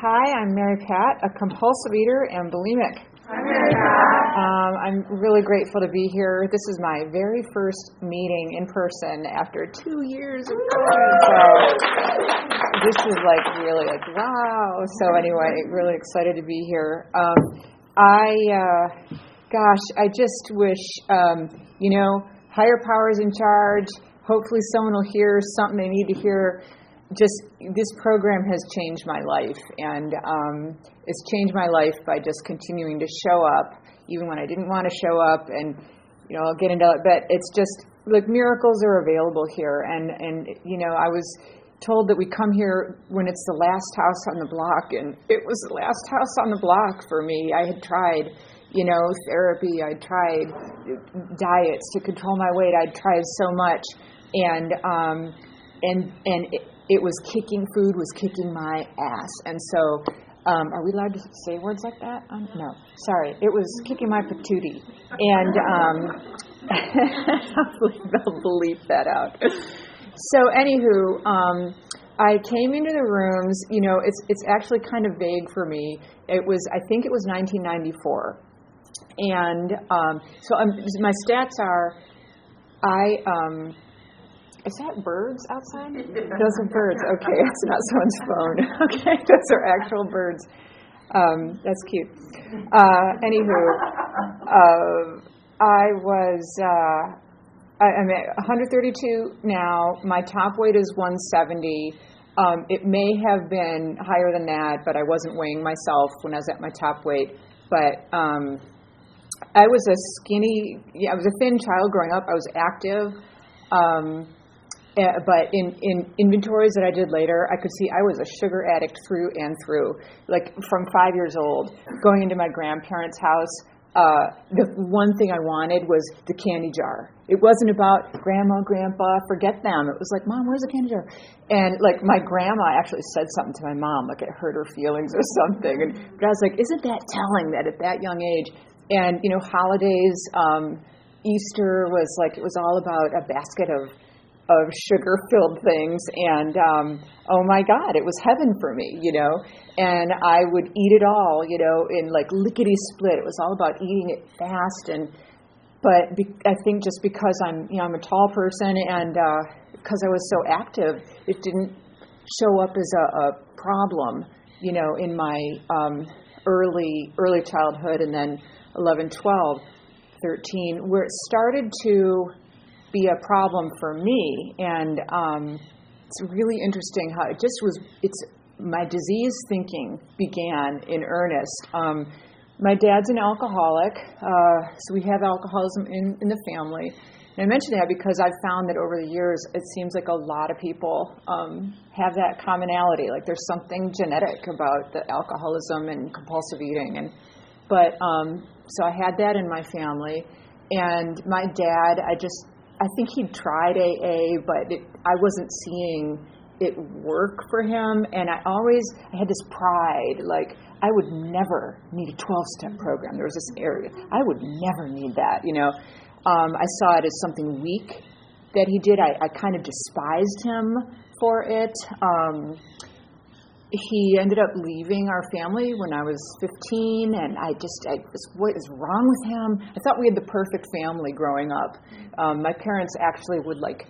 Hi, I'm Mary Pat, a compulsive eater and bulimic. Hi, Mary Pat. Um, I'm really grateful to be here. This is my very first meeting in person after two years of going. So this is like really like wow. So anyway, really excited to be here. Um, I, uh, gosh, I just wish, um, you know, higher powers in charge. Hopefully, someone will hear something they need to hear just this program has changed my life, and um, it's changed my life by just continuing to show up, even when I didn't want to show up. And you know, I'll get into it, but it's just like miracles are available here, and and you know, I was told that we come here when it's the last house on the block, and it was the last house on the block for me. I had tried. You know, therapy. I tried diets to control my weight. I'd tried so much, and um, and and it, it was kicking food was kicking my ass. And so um, are we allowed to say words like that um, no. Sorry. It was kicking my patootie. And um, they'll bleep that out. So anywho um, I came into the rooms you know it's it's actually kind of vague for me. It was I think it was 1994 and um, so um, my stats are I um, is that birds outside? Those are birds. Okay, it's not someone's phone. Okay, those are actual birds. Um, that's cute. Uh, anywho, uh, I was. Uh, I, I'm at 132 now. My top weight is 170. Um, it may have been higher than that, but I wasn't weighing myself when I was at my top weight. But um, I was a skinny. Yeah, I was a thin child growing up. I was active. Um, uh, but in, in inventories that I did later, I could see I was a sugar addict through and through. Like from five years old, going into my grandparents' house, uh, the one thing I wanted was the candy jar. It wasn't about grandma, grandpa, forget them. It was like, mom, where's the candy jar? And like my grandma actually said something to my mom, like it hurt her feelings or something. And but I was like, isn't that telling that at that young age? And you know, holidays, um, Easter was like it was all about a basket of of sugar filled things and um oh my god it was heaven for me you know? And i would eat it all you know in like lickety split. It was all about eating it fast and but be, i think just because i'm you know i'm a tall person and uh because i was so active it didn't show up as a, a problem you know in my um early early childhood. And then 11 12 13 where it started to be a problem for me. And um, it's really interesting how it just was. It's my disease thinking began in earnest. Um, my dad's an alcoholic, uh, so we have alcoholism in, in the family. And I mention that because I've found that over the years, it seems like a lot of people um, have that commonality. Like there's something genetic about the alcoholism and compulsive eating. And but um, so I had that in my family, and my dad, I just I think he'd tried AA, but it, I wasn't seeing it work for him. And I always I had this pride, like I would never need a 12-step program. There was this area I would never need that. You know, um, I saw it as something weak that he did. I, I kind of despised him for it. Um, he ended up leaving our family when I was 15, and I just, I was, what is wrong with him? I thought we had the perfect family growing up. Um, my parents actually would like,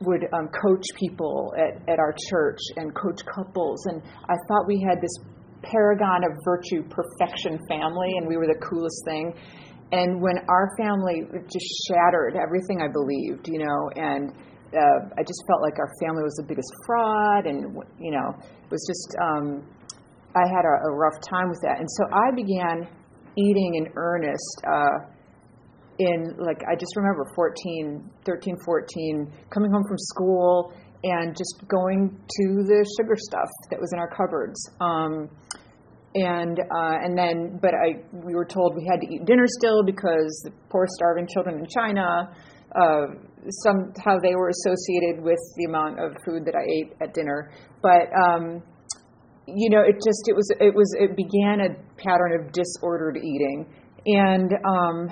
would um, coach people at, at our church and coach couples, and I thought we had this paragon of virtue, perfection family, and we were the coolest thing. And when our family just shattered everything I believed, you know, and uh, I just felt like our family was the biggest fraud, and you know, it was just um, I had a, a rough time with that, and so I began eating in earnest. Uh, in like I just remember 14, 13, 14, coming home from school and just going to the sugar stuff that was in our cupboards. Um, and uh, and then but I we were told we had to eat dinner still because the poor starving children in China uh, somehow they were associated with the amount of food that I ate at dinner but um, you know it just it was it was it began a pattern of disordered eating and um,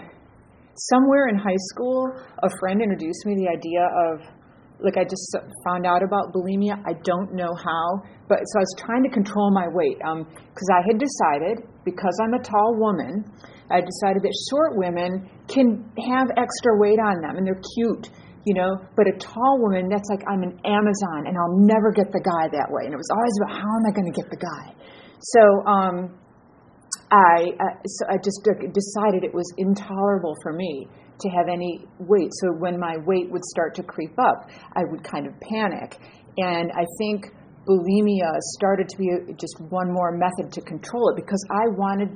somewhere in high school a friend introduced me the idea of like I just found out about bulimia. I don't know how, but so I was trying to control my weight because um, I had decided because I'm a tall woman, I decided that short women can have extra weight on them and they're cute, you know. But a tall woman, that's like I'm an Amazon and I'll never get the guy that way. And it was always about how am I going to get the guy. So um, I uh, so I just decided it was intolerable for me to have any weight. So when my weight would start to creep up, I would kind of panic. And I think bulimia started to be just one more method to control it because I wanted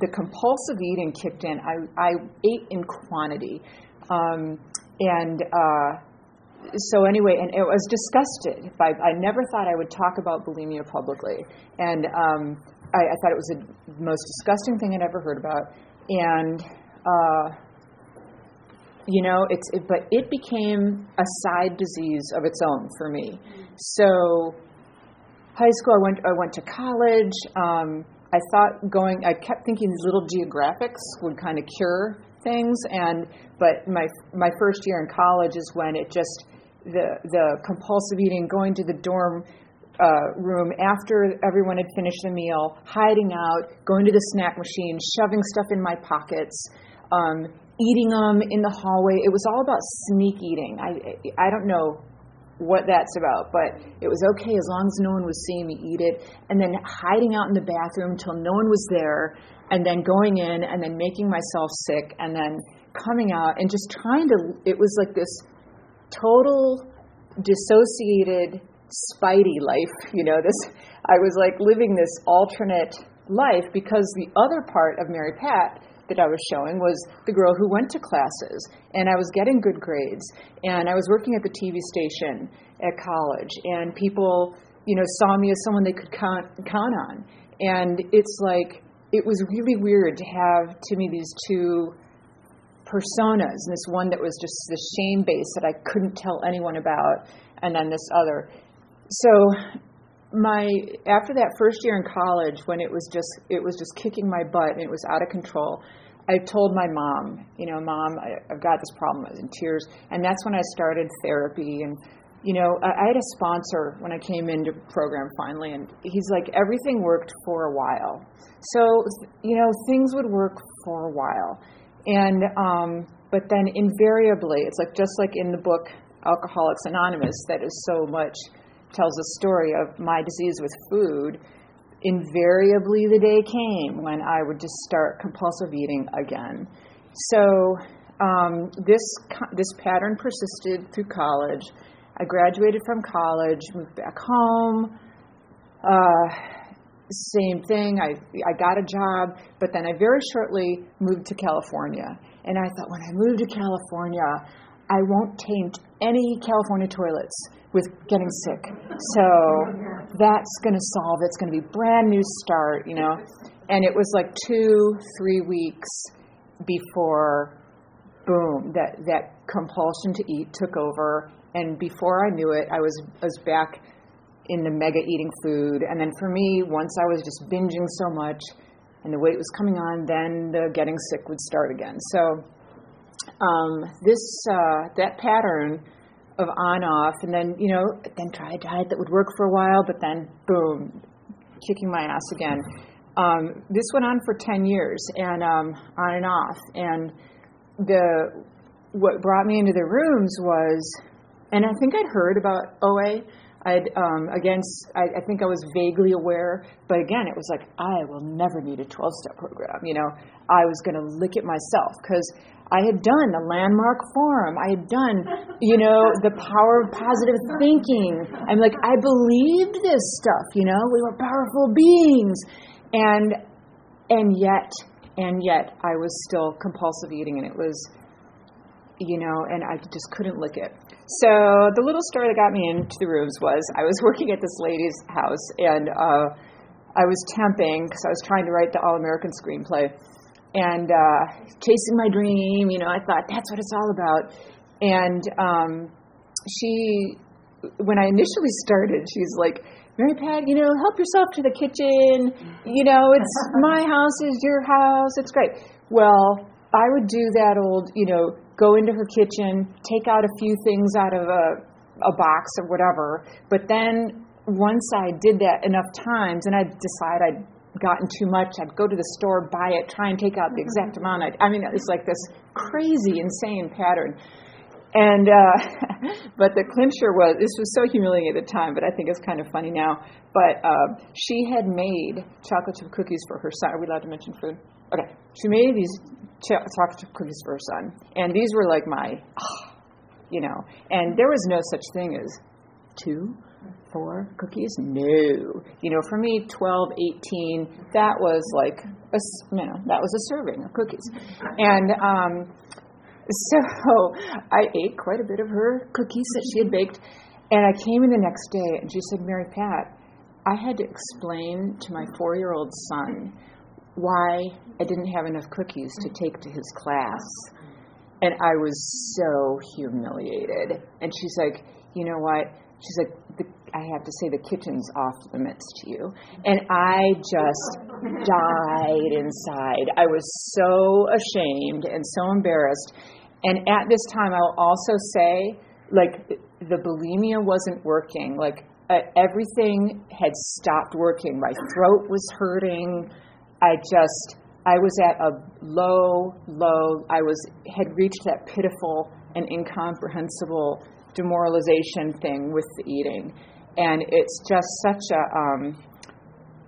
the compulsive eating kicked in. I, I ate in quantity. Um, and uh, so anyway, and I was disgusted by. I never thought I would talk about bulimia publicly, and um, I, I, thought it was the most disgusting thing I'd ever heard about. And uh, you know it's it, but it became a side disease of its own for me so high school i went i went to college um, i thought going i kept thinking these little geographics would kind of cure things and but my my first year in college is when it just the the compulsive eating going to the dorm uh, room after everyone had finished the meal, hiding out, going to the snack machine, shoving stuff in my pockets, um, eating them in the hallway. It was all about sneak eating. I I don't know what that's about, but it was okay as long as no one was seeing me eat it. And then hiding out in the bathroom until no one was there, and then going in and then making myself sick, and then coming out and just trying to. It was like this total dissociated spidey life. You know, this I was like living this alternate life because the other part of Mary Pat that I was showing was the girl who went to classes and I was getting good grades and I was working at the TV station at college and people, you know, saw me as someone they could count count on. And it's like it was really weird to have to me these two personas and this one that was just the shame base that I couldn't tell anyone about and then this other. So my after that first year in college when it was just it was just kicking my butt and it was out of control i told my mom you know mom I, i've got this problem i was in tears. And that's when i started therapy. And you know I, I had a sponsor when i came into program finally and he's like everything worked for a while. So you know things would work for a while. And um but then invariably it's like just like in the book alcoholics anonymous that is so much tells a story of my disease with food, invariably the day came when I would just start compulsive eating again. So um, this this pattern persisted through college. I graduated from college, moved back home. Uh, same thing. I I got a job, but then I very shortly moved to California. And I thought, when I move to California, I won't taint any California toilets with getting sick. So that's going to solve. It's going to be brand new start, you know. And it was like two, three weeks before, boom, that that compulsion to eat took over. And before I knew it, I was I was back in the mega eating food. And then for me, once I was just binging so much, and the weight was coming on, then the getting sick would start again. So um, this uh, that pattern of on off, and then you know, then try a diet that would work for a while, but then boom, kicking my ass again. Um, this went on for ten years, and um, on and off. And the what brought me into the rooms was, and I think I'd heard about OA. I'd um, again, I, I think I was vaguely aware, but again, it was like I will never need a 12-step program. You know, I was going to lick it myself because I had done the landmark forum. I had done, you know, the power of positive thinking. I'm like, I believed this stuff, you know, we were powerful beings. And and yet and yet I was still compulsive eating and it was you know, and I just couldn't lick it. So the little story that got me into the rooms was I was working at this lady's house and uh I was temping because I was trying to write the All American screenplay and uh, chasing my dream. You know, I thought that's what it's all about. And um, she, when I initially started, she's like, Mary Pat, you know, help yourself to the kitchen. You know, it's my house is your house. It's great. Well, I would do that old, you know, go into her kitchen, take out a few things out of a, a box or whatever. But then once I did that enough times and I'd decide I'd gotten too much, I'd go to the store, buy it, try and take out the exact amount. I'd, I mean, it's like this crazy, insane pattern. And uh, but the clincher was this was so humiliating at the time, but I think it's kind of funny now. But uh, she had made chocolate chip cookies for her son. Are we allowed to mention food? Okay, she made these ch- chocolate cookies for her son, and these were like my, you know. And there was no such thing as two, four cookies. No, you know, for me, 12, 18, that was like a, you know, that was a serving of cookies, and. um so I ate quite a bit of her cookies that she had baked. And I came in the next day and she said, Mary Pat, I had to explain to my four year old son why I didn't have enough cookies to take to his class. And I was so humiliated. And she's like, you know what? She's like, the, I have to say the kitchen's off limits to you. And I just died inside. I was so ashamed and so embarrassed. And at this time, I'll also say, like, the bulimia wasn't working. Like, uh, everything had stopped working. My throat was hurting. I just, I was at a low, low, I was, had reached that pitiful and incomprehensible demoralization thing with the eating. And it's just such a, um,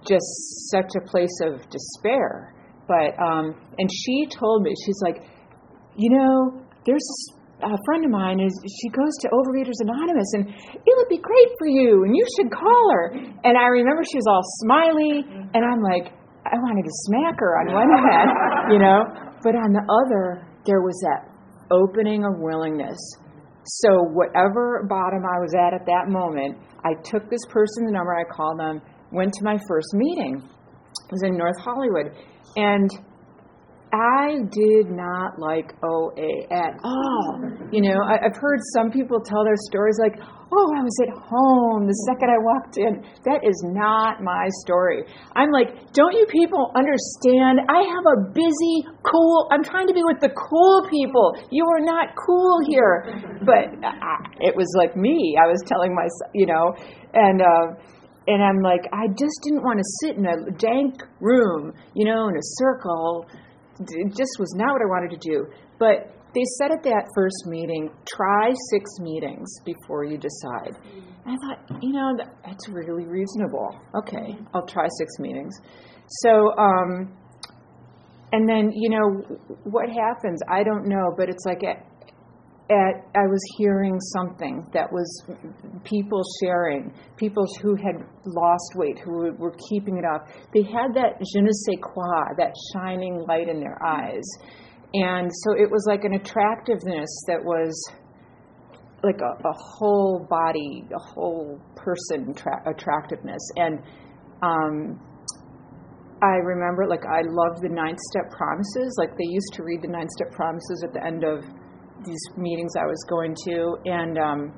just such a place of despair. But, um, and she told me, she's like, you know, there's a friend of mine is she goes to Overeaters Anonymous and it would be great for you and you should call her. And I remember she was all smiley and I'm like, I wanted to smack her on one hand, you know, but on the other there was that opening of willingness. So whatever bottom I was at at that moment, I took this person's number, I called them, went to my first meeting. It was in North Hollywood. And I did not like OA at all. You know, I, have heard some people tell their stories like, oh, I was at home the second I walked in. That is not my story. I'm like, don't you people understand? I have a busy, cool, I'm trying to be with the cool people. You are not cool here. But I, it was like me. I was telling myself, you know, and, uh, and I'm like, I just didn't want to sit in a dank room, you know, in a circle it just was not what I wanted to do. But they said at that first meeting, try six meetings before you decide. And I thought, you know, that's really reasonable. Okay, I'll try six meetings. So, um, and then, you know, what happens? I don't know, but it's like at, I was hearing something that was people sharing, people who had lost weight, who were keeping it off. They had that je ne sais quoi, that shining light in their eyes. And so it was like an attractiveness that was like a, a whole body, a whole person tra- attractiveness. And um, I remember, like, I loved the nine step promises. Like, they used to read the nine step promises at the end of these meetings I was going to, and um,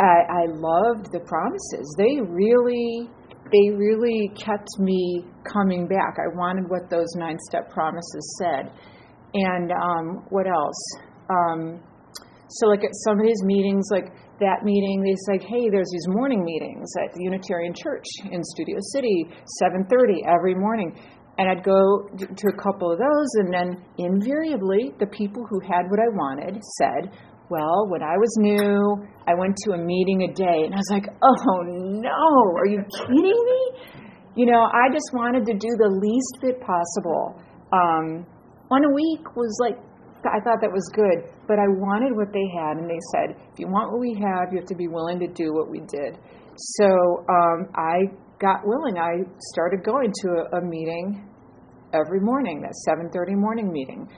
I, I loved the promises. They really, they really kept me coming back. I wanted what those nine step promises said, and um, what else? Um, so, like at some of these meetings, like that meeting, they said, "Hey, there's these morning meetings at the Unitarian Church in Studio City, 7:30 every morning." And I'd go to a couple of those, and then invariably, the people who had what I wanted said, Well, when I was new, I went to a meeting a day. And I was like, Oh no, are you kidding me? You know, I just wanted to do the least bit possible. Um, one a week was like, I thought that was good, but I wanted what they had, and they said, if you want what we have, you have to be willing to do what we did. So um, I got willing, I started going to a, a meeting every morning, that 7:30 morning meeting.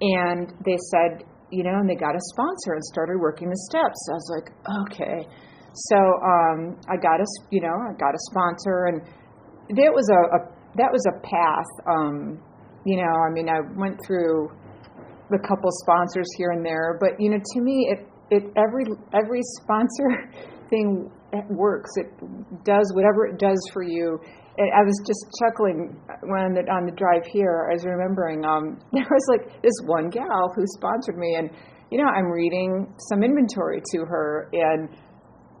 And they said, you know, and they got a sponsor and started working the steps. I was like, okay. So um, I got a, you know, I got a sponsor, and that was a, a that was a path. Um, you know, I mean, I went through a couple sponsors here and there, but you know, to me, it it every every sponsor thing works. It does whatever it does for you. And I was just chuckling when the, on the drive here. I was remembering um, there was like this one gal who sponsored me, and you know, I'm reading some inventory to her, and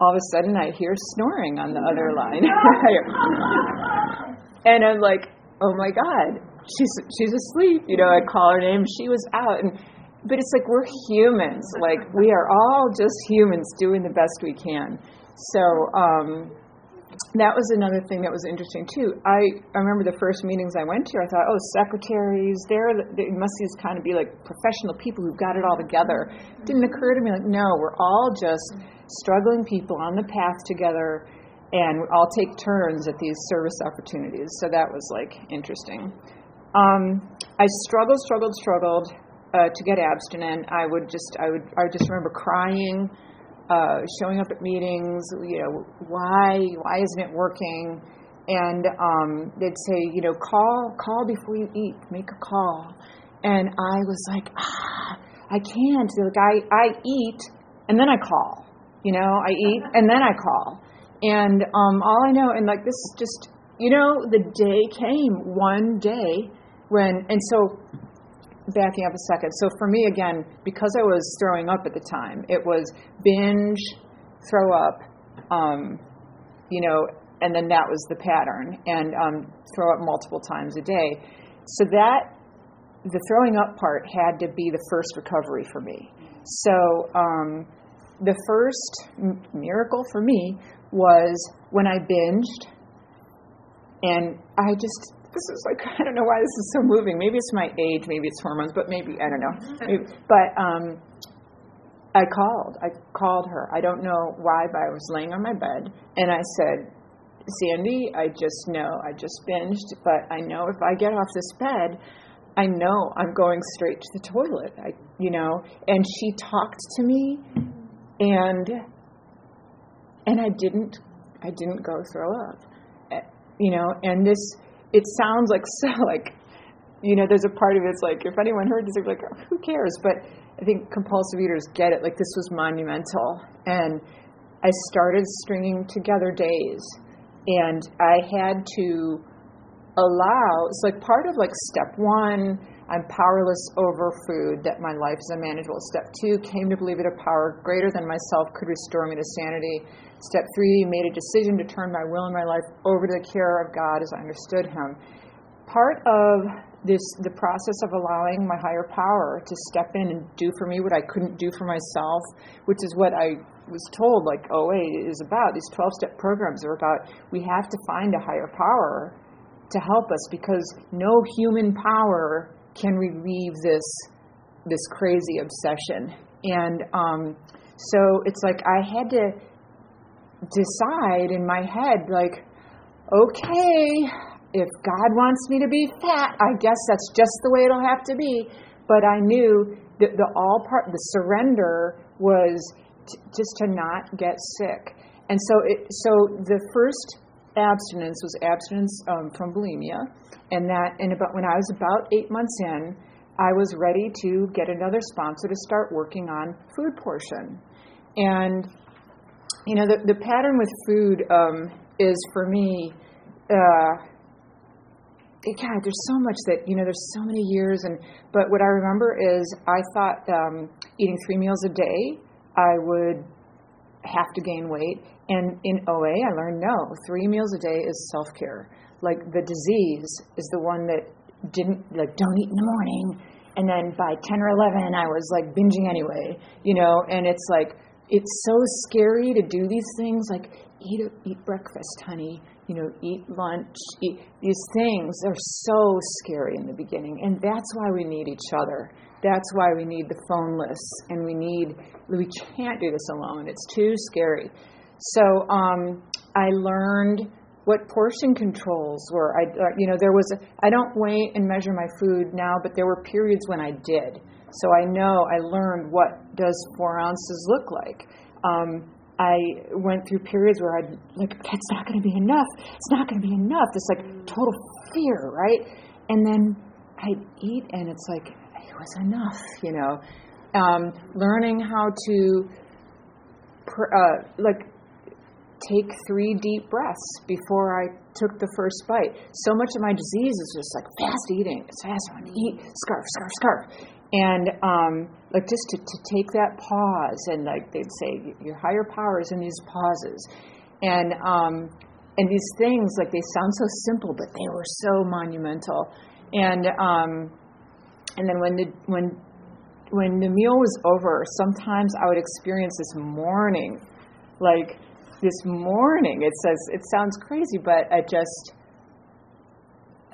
all of a sudden I hear snoring on the other line. and I'm like, oh my God, she's she's asleep. You know, I call her name, she was out and but it's like we're humans. Like we are all just humans doing the best we can. So um that was another thing that was interesting too. I, I remember the first meetings I went to. I thought, oh, secretaries, they're they must these kind of be like professional people who've got it all together. Didn't occur to me like, no, we're all just struggling people on the path together, and we all take turns at these service opportunities. So that was like interesting. Um, I struggled, struggled, struggled uh, to get abstinent. I would just, I would, I just remember crying uh, showing up at meetings, you know, why why isn't it working? And um, they'd say, you know, call call before you eat, make a call. And I was like, ah, I can't. They're like I I eat and then I call. You know, I eat and then I call. And um, all I know, and like this is just, you know, the day came one day when, and so backing up a second. So for me, again, because I was throwing up at the time, it was binge, throw up, um, you know, and then that was the pattern, and um, throw up multiple times a day. So that the throwing up part had to be the first recovery for me. So um, the first miracle for me was when I binged, and I just this is like I don't know why this is so moving. Maybe it's my age, maybe it's hormones, but maybe I don't know. Maybe, but um, I called. I called her. I don't know why, but I was laying on my bed and I said, "Sandy, I just know I just binged, but I know if I get off this bed." I know I'm going straight to the toilet. I, you know, and she talked to me, and and I didn't, I didn't go throw up, eh, you know. And this, it sounds like so like you know there's a part of it's like if anyone heard this they'd be like oh, who cares? But i think compulsive eaters get it like this was monumental. And i started stringing together days and i had to allow it's like part of like step one i'm powerless over food that my life is unmanageable step two came to believe that a power greater than myself could restore me to sanity Step three, made a decision to turn my will and my life over to the care of God as I understood Him. Part of this, the process of allowing my higher power to step in and do for me what I couldn't do for myself, which is what I was told, like oh, OA is about. These 12 step programs are about we have to find a higher power to help us because no human power can relieve this this crazy obsession. And um, so it's like I had to decide in my head, like, okay, if God wants me to be fat, I guess that's just the way it'll have to be. But I knew that the all part, the surrender was t- just to not get sick. And so, it, so the first abstinence was abstinence um, from bulimia, and that, and about when I was about eight months in, I was ready to get another sponsor to start working on food portion. And you know, the, the pattern with food um, is for me, uh, God, there's so much that, you know, there's so many years. and But what I remember is I thought um, eating three meals a day, I would have to gain weight. And in OA, I learned no, three meals a day is self care. Like the disease is the one that didn't, like, don't eat in the morning. And then by 10 or 11, I was like binging anyway, you know, and it's like, it's so scary to do these things like eat eat breakfast, honey. You know, eat lunch. Eat these things are so scary in the beginning, and that's why we need each other. That's why we need the phone lists, and we need we can't do this alone. It's too scary. So um, I learned what portion controls were. I, uh, you know, there was I don't weigh and measure my food now, but there were periods when I did. So I know I learned what does four ounces look like. Um, I went through periods where I'd like, that's not going to be enough. It's not going to be enough. This like total fear, right? And then I'd eat, and it's like it was enough, you know. Um, learning how to, uh, like, take three deep breaths before I took the first bite. So much of my disease is just like fast eating. It's fast. I want to eat. Scarf, scarf, scarf. And um, like just to, to take that pause and like they'd say your higher power is in these pauses, and um, and these things like they sound so simple but they were so monumental. And um, and then when the when when the meal was over, sometimes I would experience this mourning, like this morning. It says it sounds crazy, but I just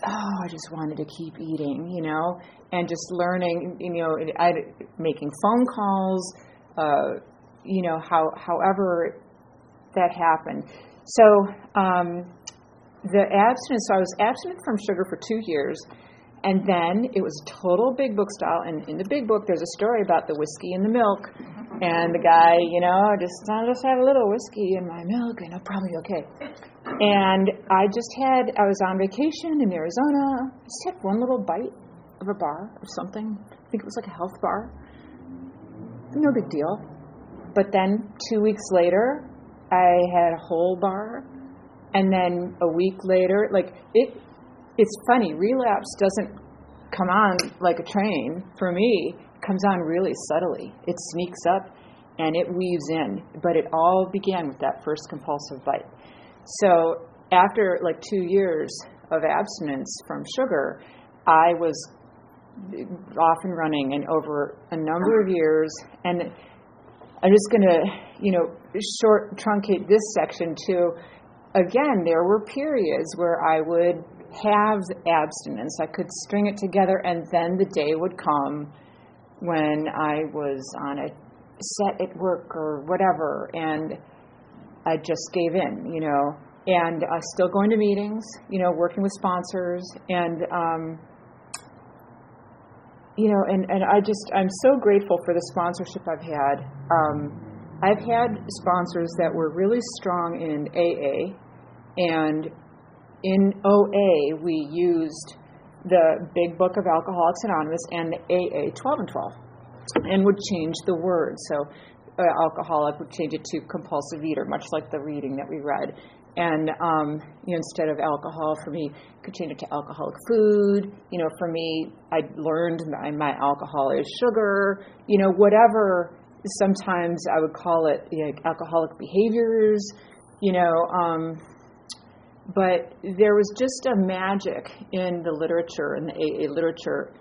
oh, I just wanted to keep eating, you know, and just learning, you know, I making phone calls, uh, you know, how however that happened. So um, the abstinence. So I was abstinent from sugar for two years. And then it was total big book style. And in the big book, there's a story about the whiskey and the milk. And the guy, you know, just I'll just have a little whiskey in my milk, and I'll probably be okay. And I just had, I was on vacation in Arizona. I just had one little bite of a bar or something. I think it was like a health bar. No big deal. But then two weeks later, I had a whole bar. And then a week later, like it, it's funny, relapse doesn't come on like a train for me. Comes on really subtly. It sneaks up and it weaves in. But it all began with that first compulsive bite. So after like two years of abstinence from sugar, I was off and running and over a number of years and I'm just going to, you know, short truncate this section to again, there were periods where I would have abstinence. I could string it together, and then the day would come when I was on a set at work or whatever, and I just gave in, you know. And uh, still going to meetings, you know, working with sponsors, and um, you know, and, and I just I'm so grateful for the sponsorship I've had. Um, I've had sponsors that were really strong in AA, and in OA, we used the Big Book of Alcoholics Anonymous and the AA 12 and 12 and would change the word. So, uh, alcoholic would change it to compulsive eater, much like the reading that we read. And um, you know, instead of alcohol, for me, could change it to alcoholic food. You know, for me, I learned my, my alcohol is sugar. You know, whatever. Sometimes I would call it you know, alcoholic behaviors. You know, um, but there was just a magic in the literature in the AA literature,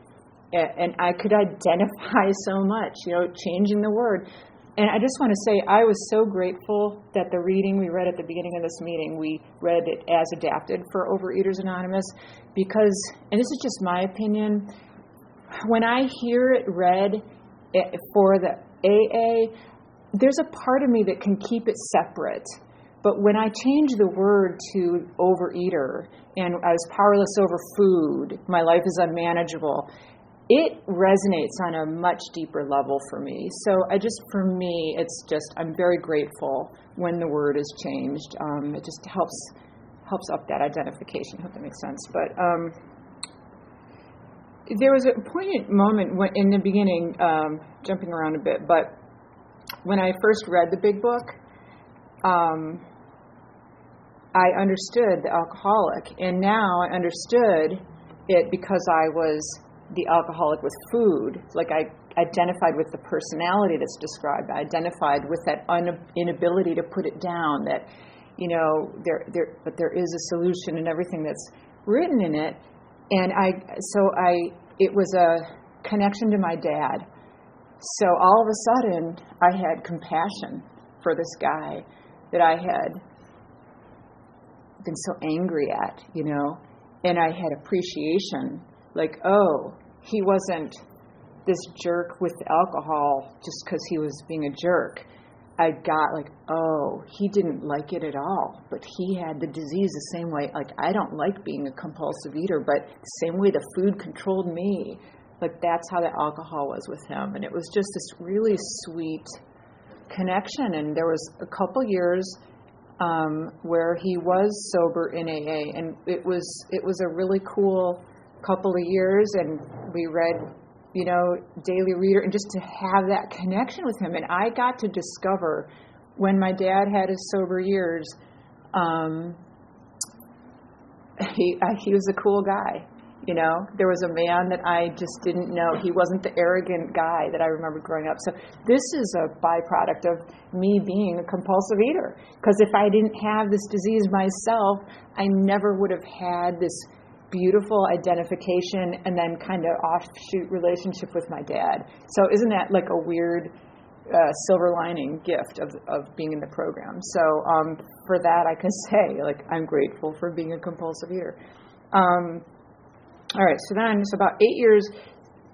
and I could identify so much, you know, changing the word. And I just want to say, I was so grateful that the reading we read at the beginning of this meeting, we read it as adapted for Overeaters Anonymous, because, and this is just my opinion, when I hear it read eh, for the AA, there's a part of me that can keep it separate but when I changed the word to overeater and I was powerless over food, my life is unmanageable, it resonates on a much deeper level for me. So I just, for me, it's just, I'm very grateful when the word is changed. Um, it just helps helps up that identification. I hope that makes sense. But um, there was a poignant moment when, in the beginning, um, jumping around a bit, but when I first read the big book, um, I understood the alcoholic, and now I understood it because I was the alcoholic with food. Like I identified with the personality that's described. I identified with that un- inability to put it down. That you know, there, there, but there is a solution and everything that's written in it. And I, so I, it was a connection to my dad. So all of a sudden, I had compassion for this guy that I had been so angry at, you know, and I had appreciation, like, oh, he wasn't this jerk with alcohol just because he was being a jerk. I got like, oh, he didn't like it at all, but he had the disease the same way. Like, I don't like being a compulsive eater, but the same way the food controlled me. Like, that's how the alcohol was with him. And it was just this really sweet connection. And there was a couple years um, where he was sober in AA, and it was it was a really cool couple of years. And we read, you know, Daily Reader, and just to have that connection with him. And I got to discover when my dad had his sober years. Um, he uh, he was a cool guy. You know, there was a man that I just didn't know. He wasn't the arrogant guy that I remember growing up. So this is a byproduct of me being a compulsive eater. Because if I didn't have this disease myself, I never would have had this beautiful identification and then kind of offshoot relationship with my dad. So isn't that like a weird uh, silver lining gift of, of being in the program? So um, for that, I can say like I'm grateful for being a compulsive eater. Um, all right, so then it's about eight years,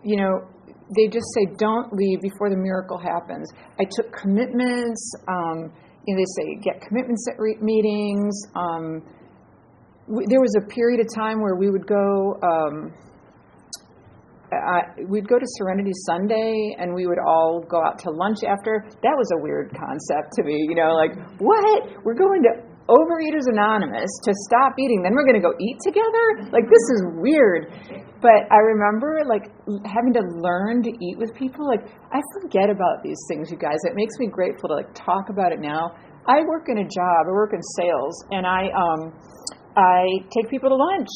you know, they just say don't leave before the miracle happens. I took commitments. Um, you know, they say get commitments at re- meetings. Um, we, there was a period of time where we would go. Um, I, we'd go to Serenity Sunday and we would all go out to lunch after. That was a weird concept to me, you know, like, what? We're going to Overeaters Anonymous to stop eating, then we're going to go eat together? Like, this is weird. But I remember, like, having to learn to eat with people. Like, I forget about these things, you guys. It makes me grateful to, like, talk about it now. I work in a job, I work in sales, and I, um, I take people to lunch.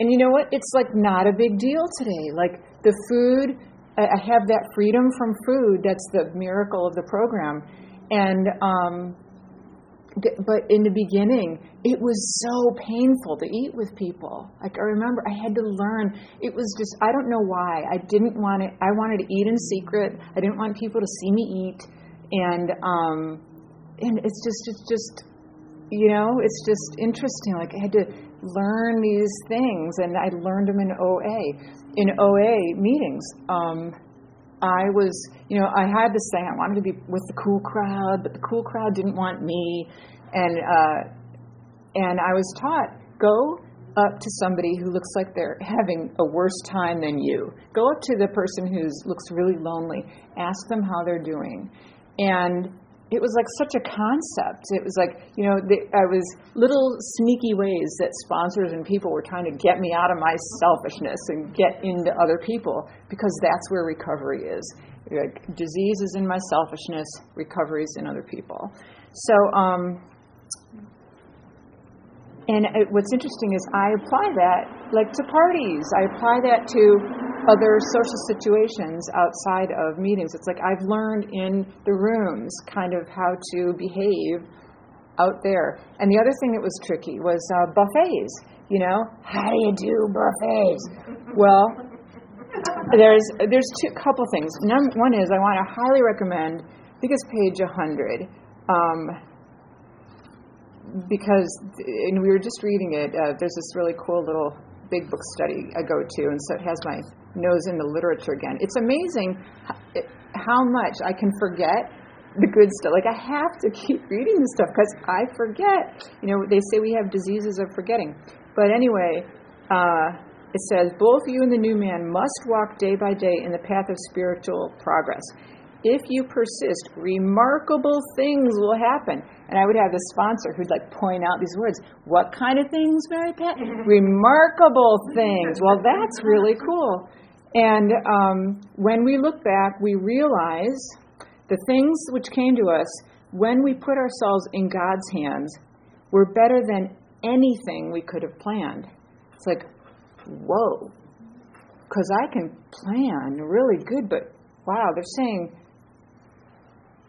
And you know what? It's, like, not a big deal today. Like, the food, I have that freedom from food. That's the miracle of the program. And, um, but in the beginning, it was so painful to eat with people. Like I remember, I had to learn. It was just I don't know why I didn't want it. I wanted to eat in secret. I didn't want people to see me eat, and um, and it's just it's just you know it's just interesting. Like I had to learn these things, and I learned them in OA. In OA meetings, um, I was, you know, I had this thing. I wanted to be with the cool crowd, but the cool crowd didn't want me, and uh, and I was taught go up to somebody who looks like they're having a worse time than you. Go up to the person who looks really lonely. Ask them how they're doing, and it was like such a concept. It was like, you know, the, I was little sneaky ways that sponsors and people were trying to get me out of my selfishness and get into other people because that's where recovery is. Like, disease is in my selfishness, recovery is in other people. So, um, and it, what's interesting is I apply that like to parties. I apply that to other social situations outside of meetings. It's like I've learned in the rooms kind of how to behave out there. And the other thing that was tricky was uh, buffets. You know, how do you do buffets? well, there's there's two couple things. One is I want to highly recommend. I think it's page 100. Um, because, and we were just reading it, uh, there's this really cool little big book study I go to, and so it has my nose in the literature again. It's amazing how much I can forget the good stuff. Like I have to keep reading this stuff because I forget. You know, they say we have diseases of forgetting. But anyway, uh, it says both you and the new man must walk day by day in the path of spiritual progress. If you persist, remarkable things will happen. And I would have the sponsor who'd like point out these words. What kind of things, Mary Pat? remarkable things. Well, that's really cool. And um, when we look back, we realize the things which came to us when we put ourselves in God's hands were better than anything we could have planned. It's like, whoa, because I can plan really good, but wow, they're saying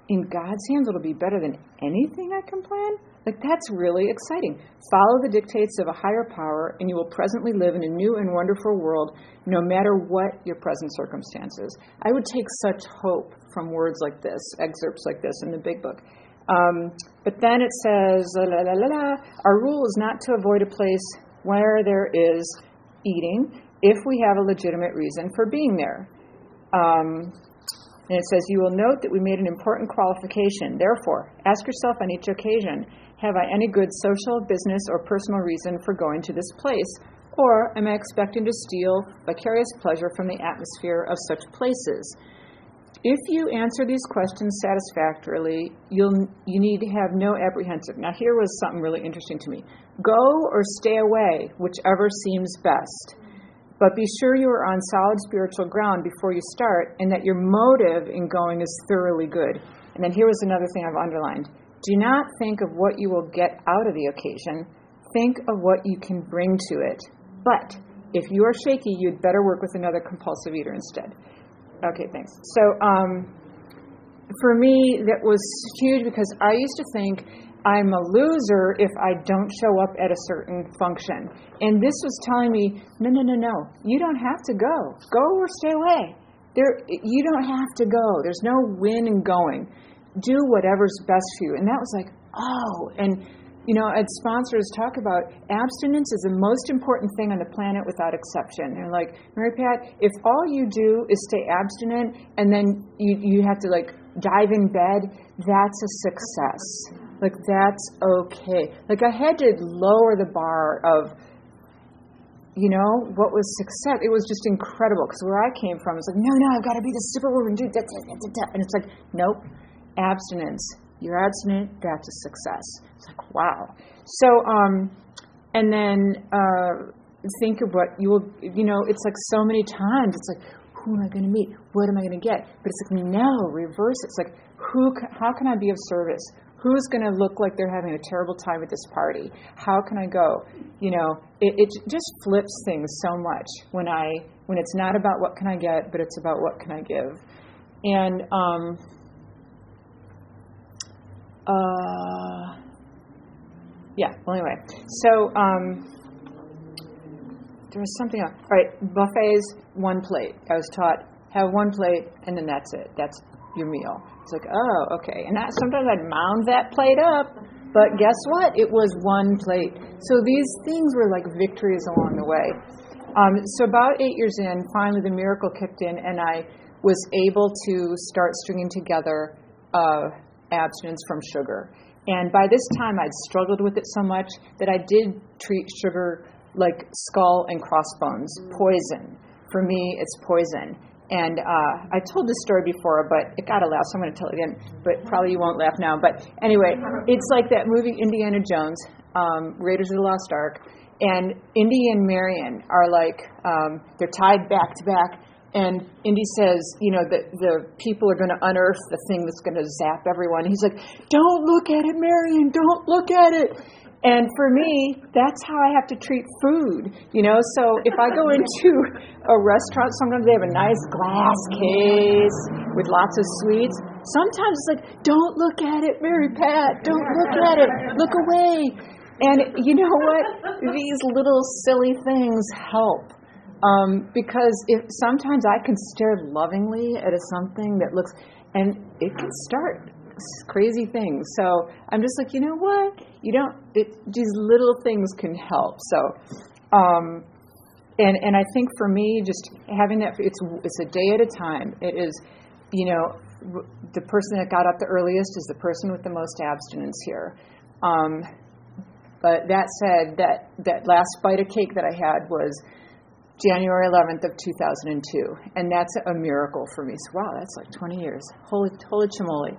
in God's hands, it'll be better than anything I can plan? Like, that's really exciting. Follow the dictates of a higher power, and you will presently live in a new and wonderful world, no matter what your present circumstances. I would take such hope from words like this, excerpts like this in the big book. Um, but then it says, la, la, la, our rule is not to avoid a place where there is eating if we have a legitimate reason for being there. Um, and it says, You will note that we made an important qualification. Therefore, ask yourself on each occasion Have I any good social, business, or personal reason for going to this place? Or am I expecting to steal vicarious pleasure from the atmosphere of such places? if you answer these questions satisfactorily, you'll you need to have no apprehensive. Now here was something really interesting to me. Go or stay away, whichever seems best. But be sure you are on solid spiritual ground before you start and that your motive in going is thoroughly good. And then here was another thing I've underlined. Do not think of what you will get out of the occasion. Think of what you can bring to it. But if you are shaky, you'd better work with another compulsive eater instead. Okay, thanks. So, um, for me, that was huge because I used to think I'm a loser if I don't show up at a certain function. And this was telling me, no, no, no, no, you don't have to go. Go or stay away. There, you don't have to go. There's no win in going. Do whatever's best for you. And that was like, oh, and you know, as sponsors talk about abstinence is the most important thing on the planet without exception. They're like, Mary Pat, if all you do is stay abstinent and then you, you have to like dive in bed, that's a success. Like, that's okay. Like, I had to lower the bar of, you know, what was success. It was just incredible because where I came from, it's like, no, no, I've got to be the superwoman, dude. It, that's it. And it's like, nope, abstinence you're abstinent, that's a success. It's like, wow. So, um, and then uh, think of what you will, you know, it's like so many times, it's like, who am I going to meet? What am I going to get? But it's like, no, reverse. It's like, who, how can I be of service? Who's going to look like they're having a terrible time at this party? How can I go? You know, it, it just flips things so much when I when it's not about what can I get, but it's about what can I give. And um, uh, yeah, well, anyway. So, um, there was something else. All right, buffets, one plate. I was taught, have one plate, and then that's it. That's your meal. It's like, oh, okay. And that, sometimes I'd mound that plate up, but guess what? It was one plate. So these things were like victories along the way. Um, so about eight years in, finally the miracle kicked in, and I was able to start stringing together uh, abstinence from sugar. And by this time, I'd struggled with it so much that I did treat sugar like skull and crossbones, poison. For me, it's poison. And uh, I told this story before, but it got a laugh, so I'm going to tell it again. But probably you won't laugh now. But anyway, it's like that movie Indiana Jones, um, Raiders of the Lost Ark, and Indy and Marion are like um, they're tied back to back, and Indy says, you know, the, the people are going to unearth the thing that's going to zap everyone. He's like, don't look at it, Marion, don't look at it. And for me, that's how I have to treat food, you know. So if I go into a restaurant, sometimes they have a nice glass case with lots of sweets. Sometimes it's like, don't look at it, Mary Pat, don't look at it, look away. And you know what? These little silly things help um, because if sometimes I can stare lovingly at a something that looks, and it can start crazy things. So I'm just like, you know what? You don't. It, these little things can help. So, um, and and I think for me, just having that, it's it's a day at a time. It is, you know, the person that got up the earliest is the person with the most abstinence here. Um, but that said, that that last bite of cake that I had was January 11th of 2002, and that's a miracle for me. So wow, that's like 20 years. Holy, holy chimoli!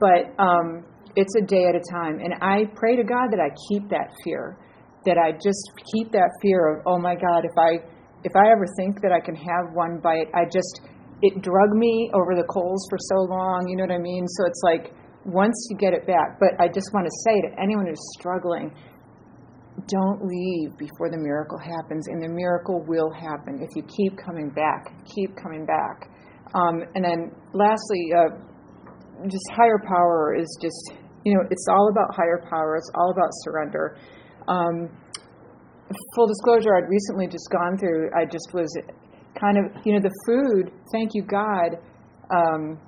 But um, it's a day at a time, and I pray to God that I keep that fear, that I just keep that fear of oh my God, if I if I ever think that I can have one bite, I just it drug me over the coals for so long. You know what I mean? So it's like once you get it back. But I just want to say to anyone who's struggling, don't leave before the miracle happens, and the miracle will happen if you keep coming back, keep coming back. Um, and then, lastly, uh, just higher power is just, you know, it's all about higher power, it's all about surrender. Um, full disclosure, I'd recently just gone through, I just was kind of, you know, the food, thank you, God. Um,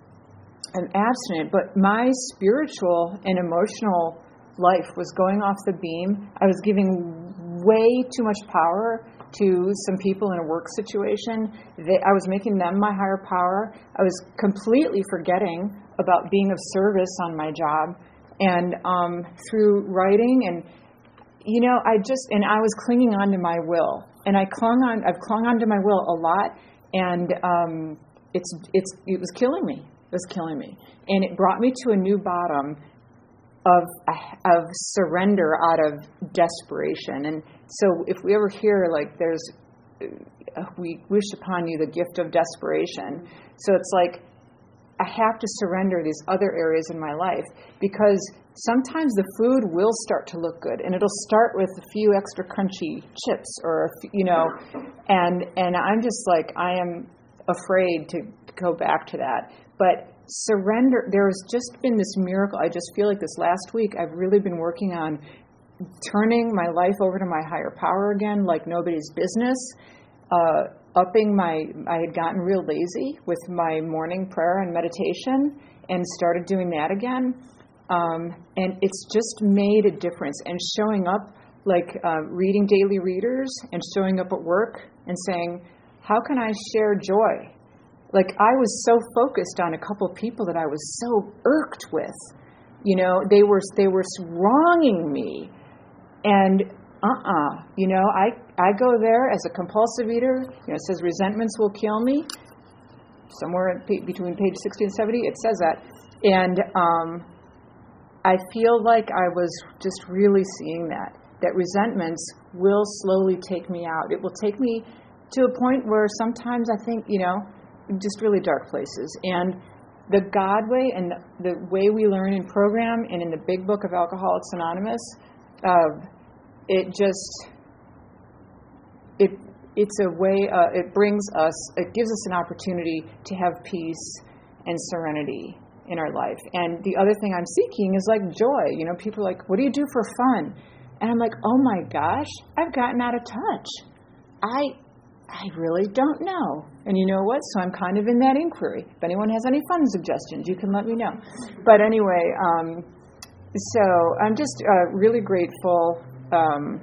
I'm abstinent, but my spiritual and emotional life was going off the beam. I was giving way too much power to some people in a work situation. They, I was making them my higher power. I was completely forgetting about being of service on my job. And um, through writing and you know, I just and I was clinging on to my will, and I clung on. I've clung on to my will a lot, and um, it's it's it was killing me. It was killing me. And it brought me to a new bottom of, of surrender out of desperation. And so if we ever hear like there's, uh, we wish upon you the gift of desperation. So it's like, I have to surrender these other areas in my life because sometimes the food will start to look good and it'll start with a few extra crunchy chips or you know and and I'm just like I am afraid to go back to that but surrender there's just been this miracle I just feel like this last week I've really been working on turning my life over to my higher power again like nobody's business uh, upping my I had gotten real lazy with my morning prayer and meditation and started doing that again um, and it's just made a difference. And showing up, like uh, reading daily readers and showing up at work and saying, How can I share joy? Like I was so focused on a couple people that I was so irked with. You know, they were they were wronging me, and uh-uh. You know, I I go there as a compulsive eater. You know, it says resentments will kill me. Somewhere between page 60 and 70, it says that, and um, I feel like I was just really seeing that, that resentments will slowly take me out. It will take me to a point where sometimes I think, you know, just really dark places. And the God way and the way we learn in program and in the big book of Alcoholics Anonymous, uh, it just, it, it's a way, uh, it brings us, it gives us an opportunity to have peace and serenity in our life. And the other thing I'm seeking is like joy. You know, people are like, what do you do for fun? And I'm like, oh my gosh, I've gotten out of touch. I I really don't know. And you know what? So I'm kind of in that inquiry. If anyone has any fun suggestions, you can let me know. But anyway, um, so I'm just uh, really grateful. Um,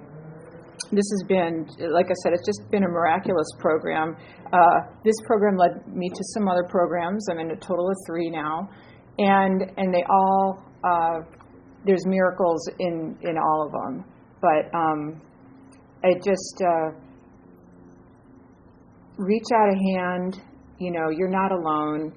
this has been, like I said, it's just been a miraculous program. Uh, this program led me to some other programs. I'm in a total of three now and and they all uh, there's miracles in in all of them. But um, it just uh, reach out a hand. You know, you're not alone.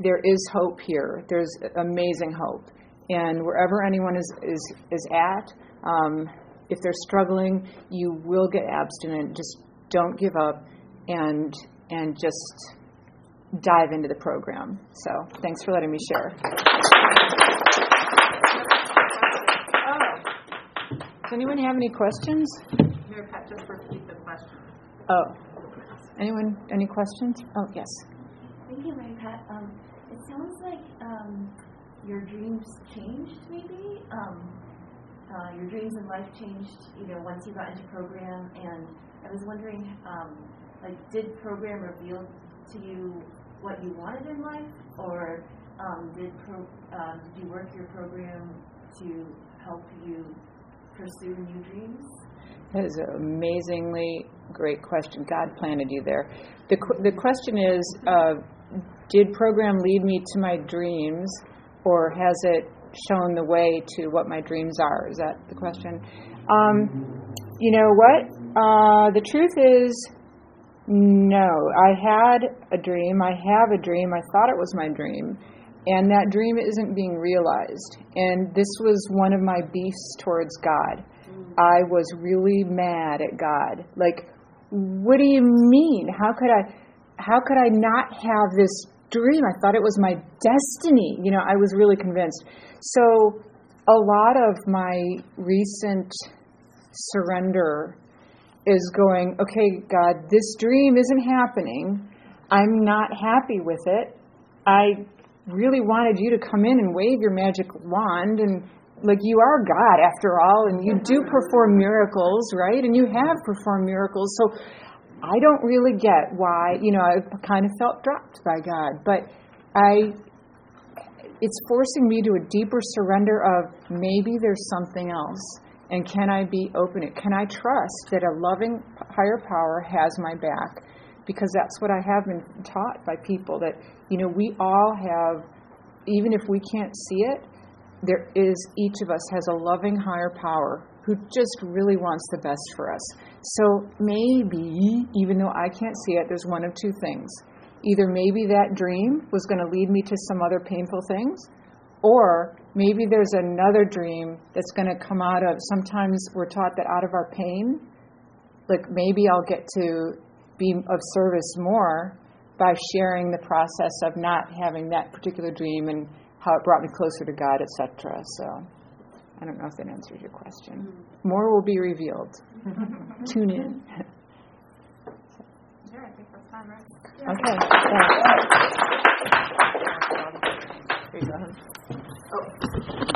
There is hope here. There's amazing hope, and wherever anyone is is is at, um, if they're struggling, you will get abstinent. Just don't give up, and and just dive into the program. So thanks for letting me share. Oh. Does anyone have any questions? Here, Pat, just repeat the question. Oh. Anyone, any questions? Oh, yes. Thank you, Mary Pat. Um, it sounds like um, your dreams changed, maybe. Um, uh, your dreams in life changed, you know, once you got into program. And I was wondering, um, like, did program reveal to you what you wanted in life, or um, did, pro, um, did you work your program to help you pursue new dreams? That is an amazingly great question. God planted you there. The, the question is uh, Did program lead me to my dreams, or has it shown the way to what my dreams are? Is that the question? Um, you know what? Uh, the truth is, no, I had a dream. I have a dream. I thought it was my dream. And that dream isn't being realized. And this was one of my beefs towards God. I was really mad at God. Like, what do you mean? How could I how could I not have this dream? I thought it was my destiny. You know, I was really convinced. So a lot of my recent surrender is going, okay, God, this dream isn't happening. I'm not happy with it. I really wanted you to come in and wave your magic wand and like you are God after all and you do mm-hmm. perform miracles, right? And you have performed miracles. So I don't really get why, you know, I kind of felt dropped by God, but I it's forcing me to a deeper surrender of maybe there's something else and can I be open? it? Can I trust that a loving higher power has my back? Because that's what I have been taught by people that, you know, we all have, even if we can't see it, there is, each of us has a loving higher power who just really wants the best for us. So maybe, even though I can't see it, there's one of two things. either maybe that dream was going to lead me to some other painful things, or maybe there's another dream that's going to come out of. Sometimes we're taught that out of our pain, like maybe I'll get to be of service more by sharing the process of not having that particular dream and how it brought me closer to God, etc. So I don't know if that answers your question. Mm-hmm. More will be revealed. Tune in. Yeah, I think that's time, right? Okay. There you go. Oh.